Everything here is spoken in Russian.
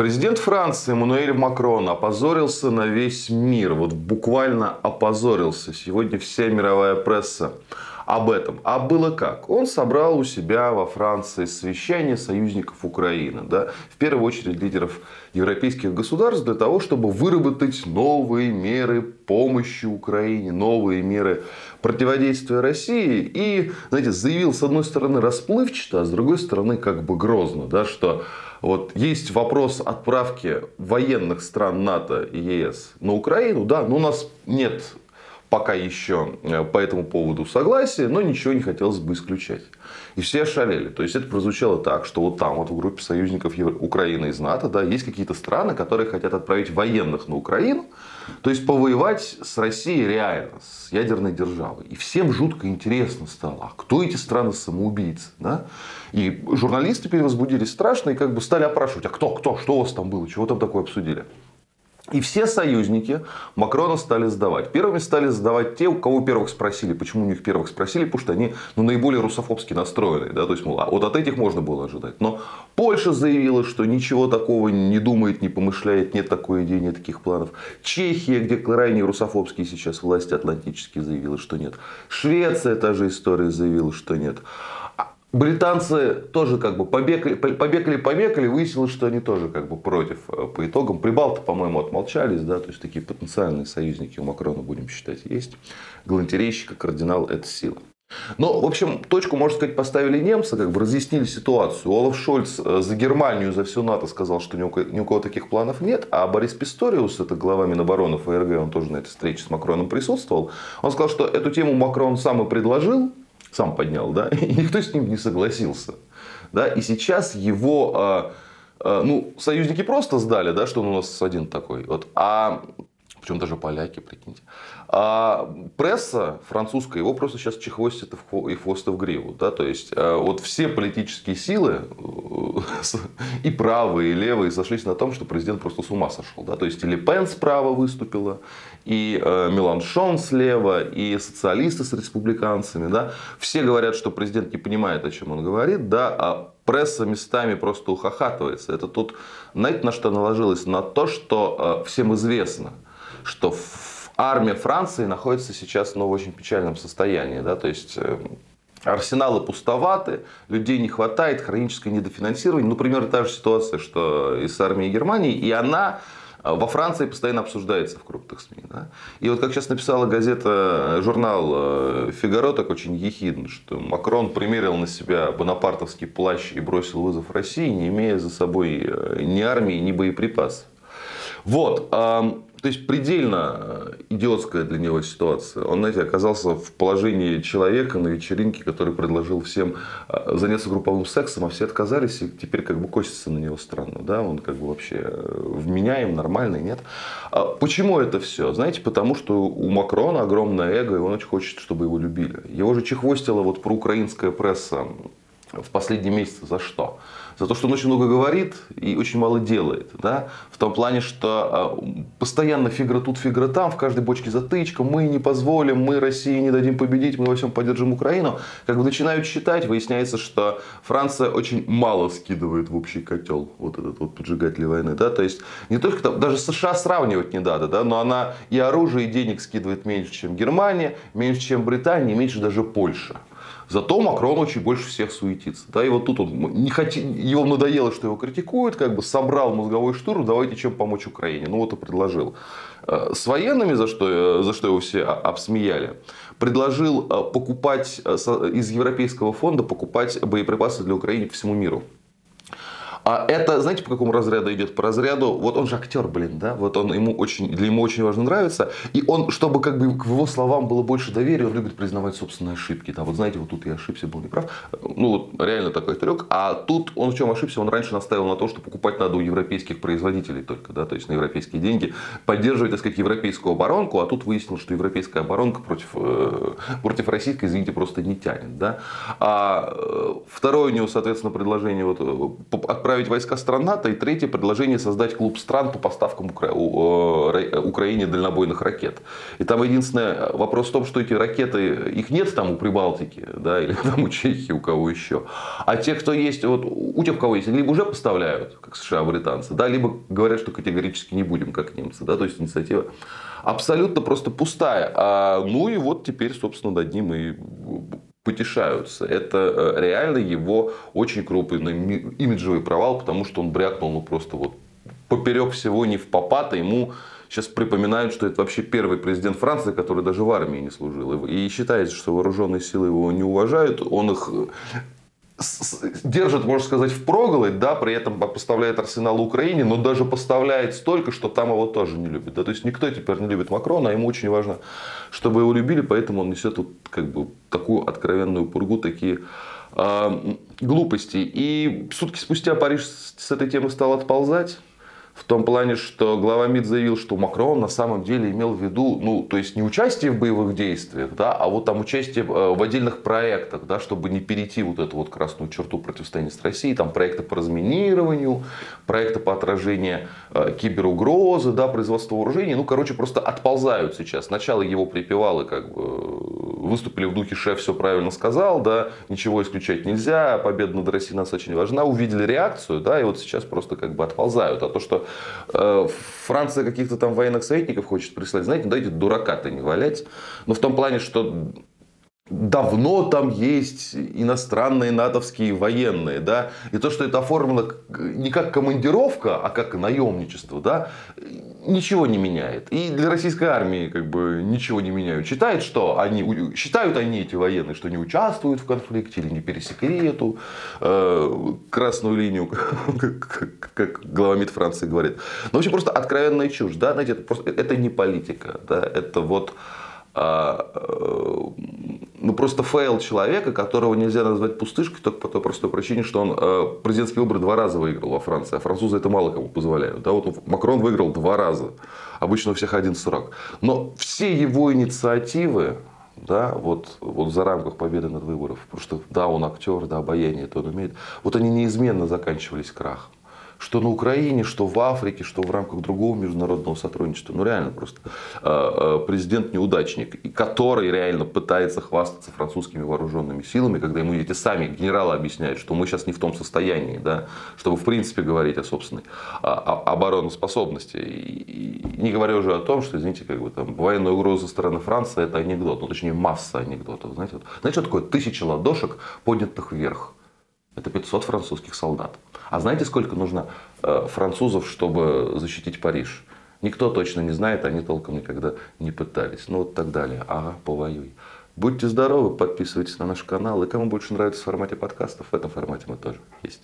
Президент Франции Эммануэль Макрон опозорился на весь мир. Вот буквально опозорился. Сегодня вся мировая пресса об этом. А было как? Он собрал у себя во Франции совещание союзников Украины. Да? В первую очередь лидеров европейских государств для того, чтобы выработать новые меры помощи Украине, новые меры противодействия России. И, знаете, заявил с одной стороны расплывчато, а с другой стороны как бы грозно, да, что вот есть вопрос отправки военных стран НАТО и ЕС на Украину, да, но у нас нет пока еще э, по этому поводу согласия, но ничего не хотелось бы исключать. И все ошалели. То есть это прозвучало так, что вот там, вот в группе союзников Украины из НАТО, да, есть какие-то страны, которые хотят отправить военных на Украину, то есть повоевать с Россией реально, с ядерной державой. И всем жутко интересно стало, а кто эти страны-самоубийцы? Да? И журналисты перевозбудились страшно и как бы стали опрашивать, а кто, кто, что у вас там было, чего там такое обсудили. И все союзники Макрона стали сдавать. Первыми стали сдавать те, у кого первых спросили. Почему у них первых спросили? Потому что они ну, наиболее русофобски настроены. Да? То есть, мол, а вот от этих можно было ожидать. Но Польша заявила, что ничего такого не думает, не помышляет, нет такой идеи, нет таких планов. Чехия, где крайне русофобские сейчас власти атлантические, заявила, что нет. Швеция, та же история, заявила, что нет. Британцы тоже как бы побегали, побегали, побегали, выяснилось, что они тоже как бы против э, по итогам. Прибалты, по-моему, отмолчались, да, то есть такие потенциальные союзники у Макрона, будем считать, есть. Галантерейщик, кардинал – это сила. Но, в общем, точку, можно сказать, поставили немцы, как бы разъяснили ситуацию. Олаф Шольц э, за Германию, за всю НАТО сказал, что ни у, ни у кого таких планов нет. А Борис Писториус, это глава Минобороны ФРГ, он тоже на этой встрече с Макроном присутствовал. Он сказал, что эту тему Макрон сам и предложил, сам поднял, да, и никто с ним не согласился. Да, и сейчас его, а, а, ну, союзники просто сдали, да, что он у нас один такой. Вот, а причем даже поляки, прикиньте. А пресса французская его просто сейчас чехвостит и хвост в гриву. Да? То есть, э, вот все политические силы, э, и правые, и левые, сошлись на том, что президент просто с ума сошел. Да? То есть, и Ле Пен справа выступила, и э, Меланшон слева, и социалисты с республиканцами. Да? Все говорят, что президент не понимает, о чем он говорит, да? а пресса местами просто ухахатывается. Это тут, знаете, на что наложилось? На то, что всем известно, что армия Франции находится сейчас ну, в очень печальном состоянии. Да? То есть э, арсеналы пустоваты, людей не хватает, хроническое недофинансирование. Ну, примерно та же ситуация, что и с армией Германии. И она э, во Франции постоянно обсуждается в крупных СМИ. Да? И вот как сейчас написала газета, э, журнал «Фигаро», так очень ехидно, что Макрон примерил на себя бонапартовский плащ и бросил вызов России, не имея за собой ни армии, ни боеприпасов. Вот. То есть предельно э, идиотская для него ситуация. Он, знаете, оказался в положении человека на вечеринке, который предложил всем э, заняться групповым сексом, а все отказались, и теперь как бы косится на него странно. Да? Он как бы вообще э, вменяем, нормальный, нет. А почему это все? Знаете, потому что у Макрона огромное эго, и он очень хочет, чтобы его любили. Его же чехвостила вот проукраинская пресса в последние месяцы за что? за то, что он очень много говорит и очень мало делает. Да? В том плане, что а, постоянно фигра тут, фигра там, в каждой бочке затычка, мы не позволим, мы России не дадим победить, мы во всем поддержим Украину. Как бы начинают считать, выясняется, что Франция очень мало скидывает в общий котел вот этот вот поджигатель войны. Да? То есть не только там, даже США сравнивать не надо, да? но она и оружие, и денег скидывает меньше, чем Германия, меньше, чем Британия, меньше даже Польша. Зато Макрон очень больше всех суетится. Да, и вот тут он не хотел, его надоело, что его критикуют, как бы собрал мозговой штурм, давайте чем помочь Украине. Ну вот и предложил. Э, с военными, за что, за что его все обсмеяли, предложил э, покупать э, из Европейского фонда покупать боеприпасы для Украины всему миру. А это, знаете, по какому разряду идет? По разряду, вот он же актер, блин, да, вот он ему очень, для ему очень важно нравится, и он, чтобы как бы к его словам было больше доверия, он любит признавать собственные ошибки. Да, вот знаете, вот тут я ошибся, был неправ. Ну, вот реально такой трек. А тут он в чем ошибся? Он раньше наставил на то, что покупать надо у европейских производителей только, да, то есть на европейские деньги, поддерживать, так сказать, европейскую оборонку, а тут выяснилось, что европейская оборонка против, э, против российской, извините, просто не тянет, да. А э, второе у него, соответственно, предложение вот, э, отправить войска стран НАТО. И третье предложение создать клуб стран по поставкам Укра... Украине дальнобойных ракет. И там единственный вопрос в том, что эти ракеты, их нет там у Прибалтики, да, или там у Чехии, у кого еще. А те, кто есть, вот у тех, у кого есть, либо уже поставляют, как США, британцы, да, либо говорят, что категорически не будем, как немцы. Да, то есть инициатива абсолютно просто пустая. А, ну и вот теперь, собственно, над ним и потешаются. Это э, реально его очень крупный имиджевый провал, потому что он брякнул ну, просто вот поперек всего не в попад, а ему сейчас припоминают, что это вообще первый президент Франции, который даже в армии не служил. И считается, что вооруженные силы его не уважают. Он их держит, можно сказать, в проголодь, да, при этом поставляет арсенал Украине, но даже поставляет столько, что там его тоже не любят. Да, то есть никто теперь не любит Макрона, а ему очень важно, чтобы его любили, поэтому он несет вот, как бы такую откровенную пургу, такие э, глупости. И сутки спустя Париж с этой темы стал отползать. В том плане, что глава МИД заявил, что Макрон на самом деле имел в виду, ну, то есть не участие в боевых действиях, да, а вот там участие э, в отдельных проектах, да, чтобы не перейти вот эту вот красную черту противостояния с Россией, там проекты по разминированию, проекты по отражению э, киберугрозы, да, производства вооружений, ну, короче, просто отползают сейчас. Сначала его припевалы как бы выступили в духе «шеф все правильно сказал», да, ничего исключать нельзя, победа над Россией нас очень важна, увидели реакцию, да, и вот сейчас просто как бы отползают. А то, что Э, Франция каких-то там военных советников хочет прислать, знаете, ну, дайте дурака-то не валять. Но в том плане, что давно там есть иностранные натовские военные, да, и то, что это оформлено не как командировка, а как наемничество, да, ничего не меняет. И для российской армии как бы ничего не меняют. Считают, что они, считают они, эти военные, что не участвуют в конфликте или не пересекли эту э, красную линию, как, как глава МИД Франции говорит. Ну, в общем, просто откровенная чушь, да, знаете, это, просто, это не политика, да, это вот а, э, ну, просто fail человека, которого нельзя назвать пустышкой только по той простой причине, что он э, президентские выборы два раза выиграл во Франции, а французы это мало кому позволяют. Да, вот Макрон выиграл два раза, обычно у всех один срок. Но все его инициативы, да, вот, вот за рамках победы над выборов, потому что да, он актер, да, обаяние это он умеет, вот они неизменно заканчивались крахом что на Украине, что в Африке, что в рамках другого международного сотрудничества. Ну реально просто а, а, президент неудачник, который реально пытается хвастаться французскими вооруженными силами, когда ему эти сами генералы объясняют, что мы сейчас не в том состоянии, да, чтобы в принципе говорить о собственной обороноспособности. И не говоря уже о том, что, извините, как бы там военная угроза со стороны Франции это анекдот, ну точнее масса анекдотов. Знаете, вот, знаете, что такое тысяча ладошек, поднятых вверх? Это 500 французских солдат. А знаете, сколько нужно э, французов, чтобы защитить Париж? Никто точно не знает, они толком никогда не пытались. Ну вот так далее. Ага, повоюй. Будьте здоровы, подписывайтесь на наш канал. И кому больше нравится в формате подкастов, в этом формате мы тоже есть.